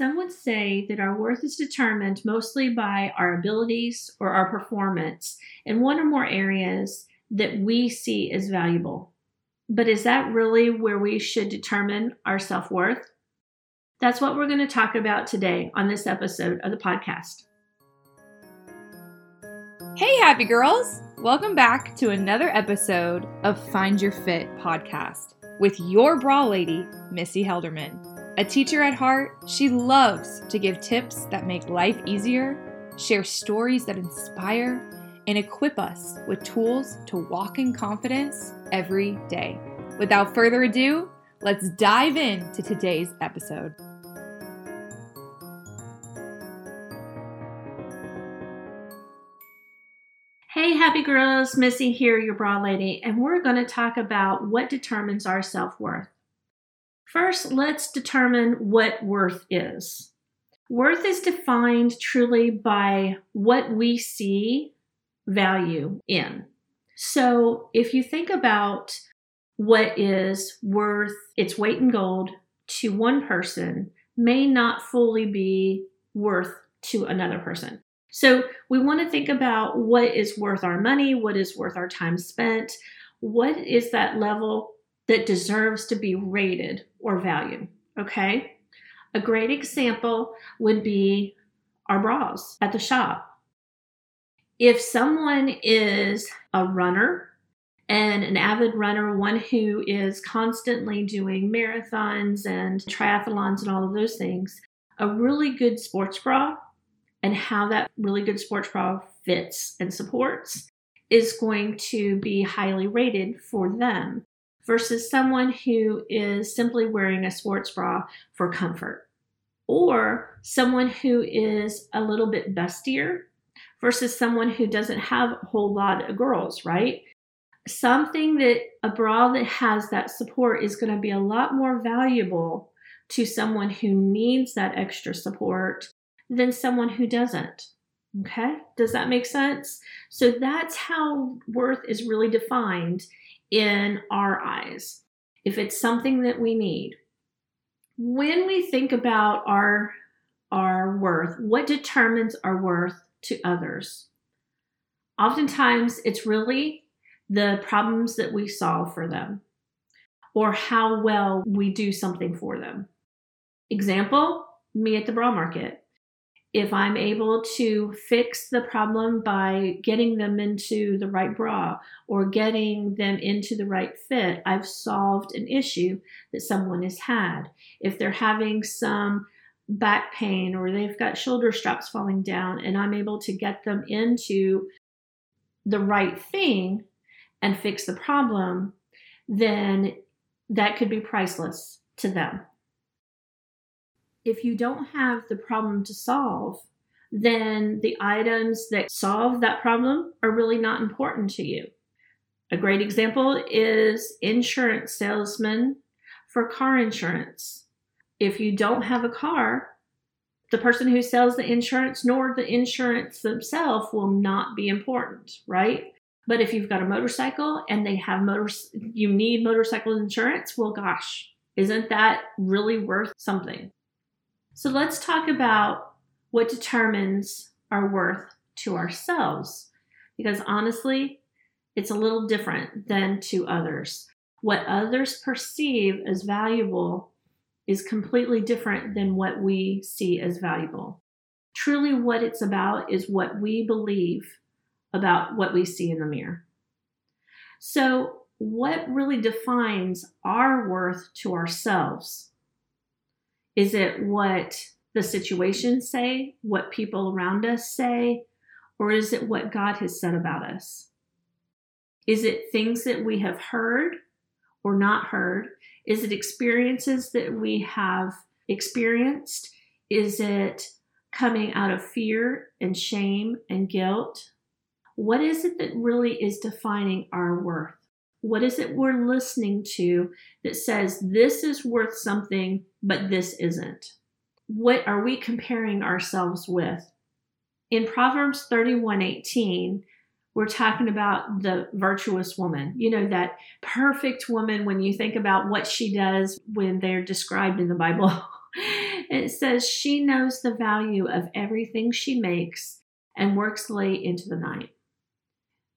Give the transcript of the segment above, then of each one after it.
Some would say that our worth is determined mostly by our abilities or our performance in one or more areas that we see as valuable. But is that really where we should determine our self worth? That's what we're going to talk about today on this episode of the podcast. Hey, happy girls! Welcome back to another episode of Find Your Fit podcast with your bra lady, Missy Helderman. A teacher at heart, she loves to give tips that make life easier, share stories that inspire, and equip us with tools to walk in confidence every day. Without further ado, let's dive into today's episode. Hey, happy girls, Missy here, your bra lady, and we're going to talk about what determines our self worth. First, let's determine what worth is. Worth is defined truly by what we see value in. So, if you think about what is worth its weight in gold to one person, may not fully be worth to another person. So, we want to think about what is worth our money, what is worth our time spent, what is that level that deserves to be rated or valued. Okay. A great example would be our bras at the shop. If someone is a runner and an avid runner, one who is constantly doing marathons and triathlons and all of those things, a really good sports bra and how that really good sports bra fits and supports is going to be highly rated for them versus someone who is simply wearing a sports bra for comfort, or someone who is a little bit bustier versus someone who doesn't have a whole lot of girls, right? Something that a bra that has that support is going to be a lot more valuable to someone who needs that extra support than someone who doesn't. Okay, does that make sense? So that's how worth is really defined in our eyes, if it's something that we need. When we think about our, our worth, what determines our worth to others? Oftentimes, it's really the problems that we solve for them or how well we do something for them. Example, me at the bra market if I'm able to fix the problem by getting them into the right bra or getting them into the right fit, I've solved an issue that someone has had. If they're having some back pain or they've got shoulder straps falling down and I'm able to get them into the right thing and fix the problem, then that could be priceless to them if you don't have the problem to solve, then the items that solve that problem are really not important to you. A great example is insurance salesmen for car insurance. If you don't have a car, the person who sells the insurance nor the insurance themselves will not be important, right? But if you've got a motorcycle and they have motor you need motorcycle insurance, well gosh, isn't that really worth something? So let's talk about what determines our worth to ourselves. Because honestly, it's a little different than to others. What others perceive as valuable is completely different than what we see as valuable. Truly, what it's about is what we believe about what we see in the mirror. So, what really defines our worth to ourselves? Is it what the situations say, what people around us say, or is it what God has said about us? Is it things that we have heard or not heard? Is it experiences that we have experienced? Is it coming out of fear and shame and guilt? What is it that really is defining our worth? What is it we're listening to that says this is worth something, but this isn't? What are we comparing ourselves with? In Proverbs 31 18, we're talking about the virtuous woman. You know, that perfect woman when you think about what she does when they're described in the Bible. it says she knows the value of everything she makes and works late into the night.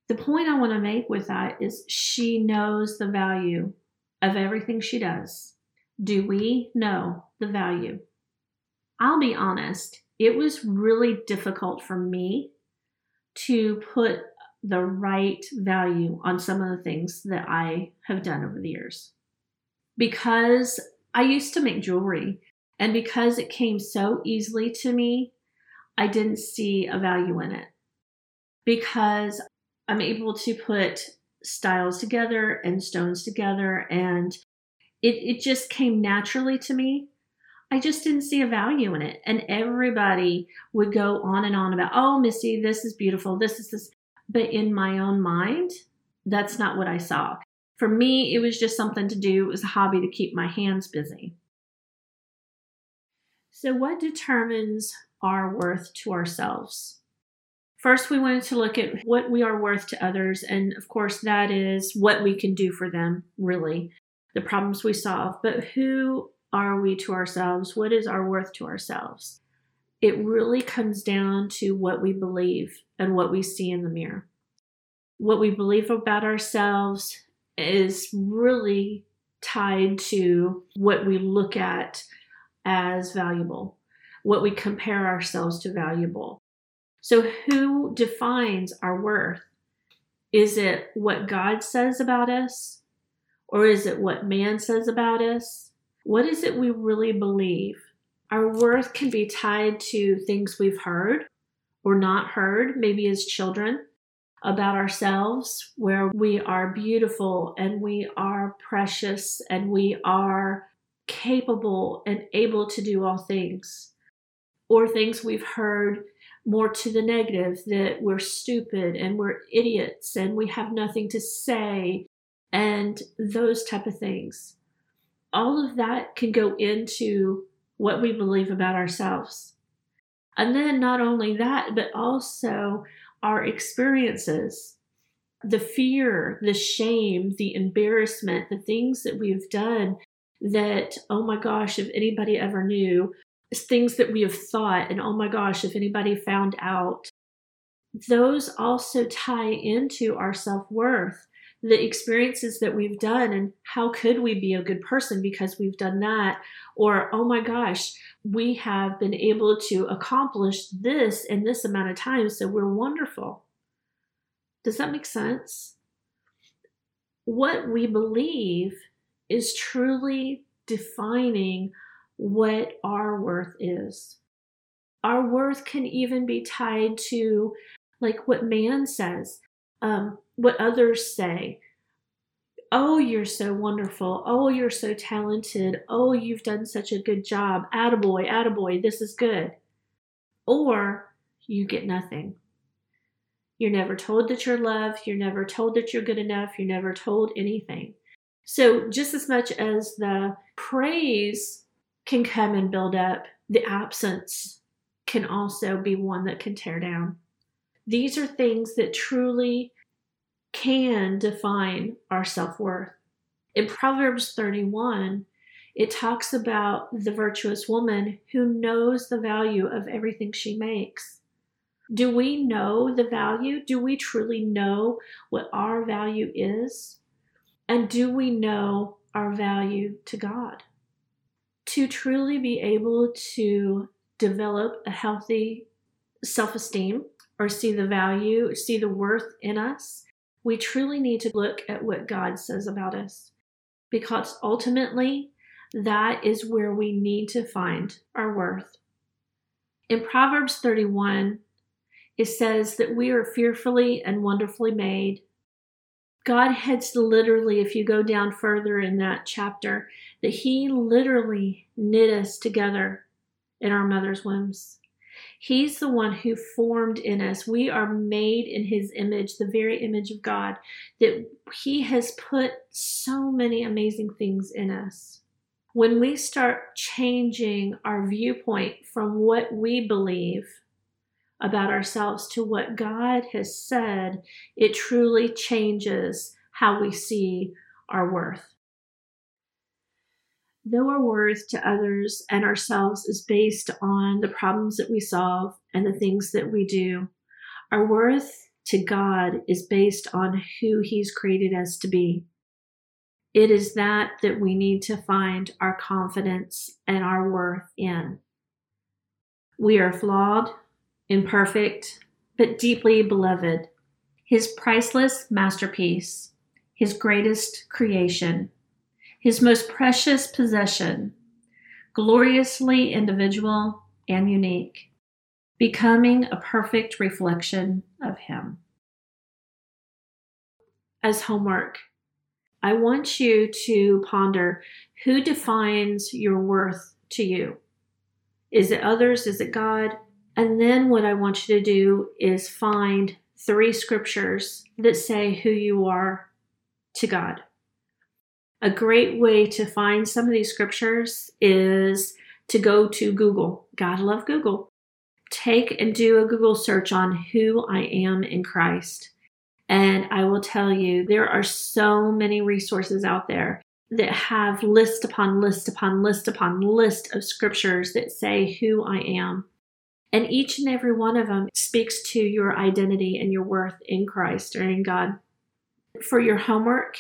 The point I want to make with that is she knows the value of everything she does. Do we know the value? I'll be honest, it was really difficult for me to put the right value on some of the things that I have done over the years. Because I used to make jewelry, and because it came so easily to me, I didn't see a value in it. Because I'm able to put styles together and stones together, and it, it just came naturally to me. I just didn't see a value in it. And everybody would go on and on about, oh, Missy, this is beautiful. This is this. But in my own mind, that's not what I saw. For me, it was just something to do. It was a hobby to keep my hands busy. So, what determines our worth to ourselves? First, we wanted to look at what we are worth to others. And of course, that is what we can do for them, really, the problems we solve. But who are we to ourselves? What is our worth to ourselves? It really comes down to what we believe and what we see in the mirror. What we believe about ourselves is really tied to what we look at as valuable, what we compare ourselves to valuable. So, who defines our worth? Is it what God says about us? Or is it what man says about us? What is it we really believe? Our worth can be tied to things we've heard or not heard, maybe as children, about ourselves, where we are beautiful and we are precious and we are capable and able to do all things. Or things we've heard more to the negative that we're stupid and we're idiots and we have nothing to say and those type of things all of that can go into what we believe about ourselves. And then not only that, but also our experiences, the fear, the shame, the embarrassment, the things that we've done that, oh my gosh, if anybody ever knew, things that we have thought, and oh my gosh, if anybody found out, those also tie into our self worth the experiences that we've done and how could we be a good person because we've done that? Or oh my gosh we have been able to accomplish this in this amount of time so we're wonderful. Does that make sense? What we believe is truly defining what our worth is our worth can even be tied to like what man says um, what others say. Oh, you're so wonderful. Oh, you're so talented. Oh, you've done such a good job. Attaboy, attaboy, this is good. Or you get nothing. You're never told that you're loved. You're never told that you're good enough. You're never told anything. So, just as much as the praise can come and build up, the absence can also be one that can tear down. These are things that truly can define our self worth. In Proverbs 31, it talks about the virtuous woman who knows the value of everything she makes. Do we know the value? Do we truly know what our value is? And do we know our value to God? To truly be able to develop a healthy self esteem or see the value, see the worth in us, we truly need to look at what God says about us because ultimately that is where we need to find our worth. In Proverbs 31, it says that we are fearfully and wonderfully made. God has literally, if you go down further in that chapter, that He literally knit us together in our mother's wombs. He's the one who formed in us. We are made in His image, the very image of God, that He has put so many amazing things in us. When we start changing our viewpoint from what we believe about ourselves to what God has said, it truly changes how we see our worth. Though our worth to others and ourselves is based on the problems that we solve and the things that we do, our worth to God is based on who He's created us to be. It is that that we need to find our confidence and our worth in. We are flawed, imperfect, but deeply beloved. His priceless masterpiece, His greatest creation, His most precious possession, gloriously individual and unique becoming a perfect reflection of Him. As homework, I want you to ponder who defines your worth to you. Is it others? Is it God? And then what I want you to do is find three scriptures that say who you are to God. A great way to find some of these scriptures is to go to Google. Gotta love Google take and do a Google search on who I am in Christ. And I will tell you, there are so many resources out there that have list upon list upon list upon list of scriptures that say who I am. And each and every one of them speaks to your identity and your worth in Christ or in God. For your homework,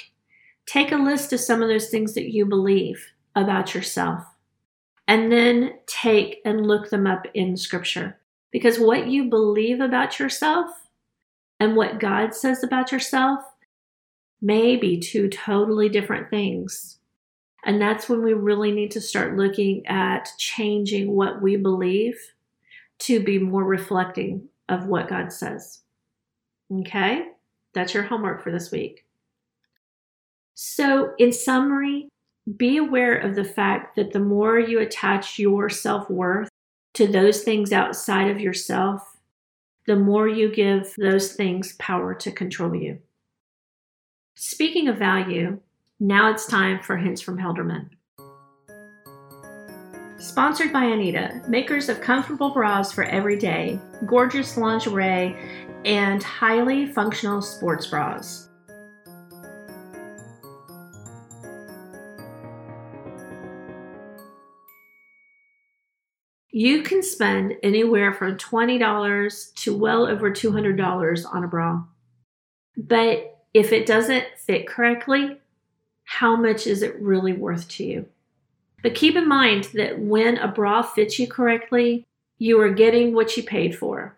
take a list of some of those things that you believe about yourself and then take and look them up in scripture. Because what you believe about yourself and what God says about yourself may be two totally different things. And that's when we really need to start looking at changing what we believe to be more reflecting of what God says. Okay? That's your homework for this week. So, in summary, be aware of the fact that the more you attach your self worth to those things outside of yourself, the more you give those things power to control you. Speaking of value, now it's time for Hints from Helderman. Sponsored by Anita, makers of comfortable bras for every day, gorgeous lingerie, and highly functional sports bras. you can spend anywhere from $20 to well over $200 on a bra. But if it doesn't fit correctly, how much is it really worth to you? But keep in mind that when a bra fits you correctly, you are getting what you paid for.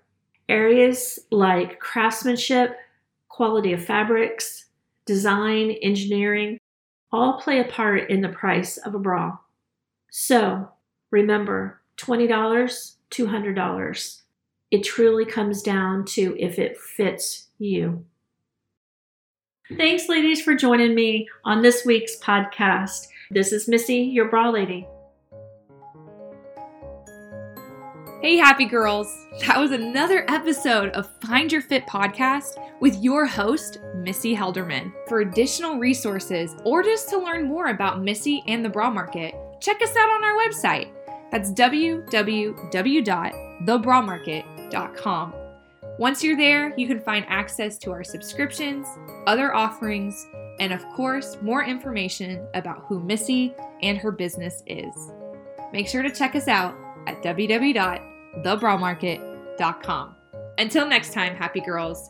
Areas like craftsmanship, quality of fabrics, design, engineering all play a part in the price of a bra. So remember, $20, $200. It truly comes down to if it fits you. Thanks, ladies, for joining me on this week's podcast. This is Missy, your bra lady. Hey, happy girls. That was another episode of Find Your Fit podcast with your host, Missy Helderman. For additional resources or just to learn more about Missy and the bra market, check us out on our website that's www.thebramarket.com. Once you're there, you can find access to our subscriptions, other offerings, and of course, more information about who Missy and her business is. Make sure to check us out at www.thebramarket.com. Until next time, happy girls,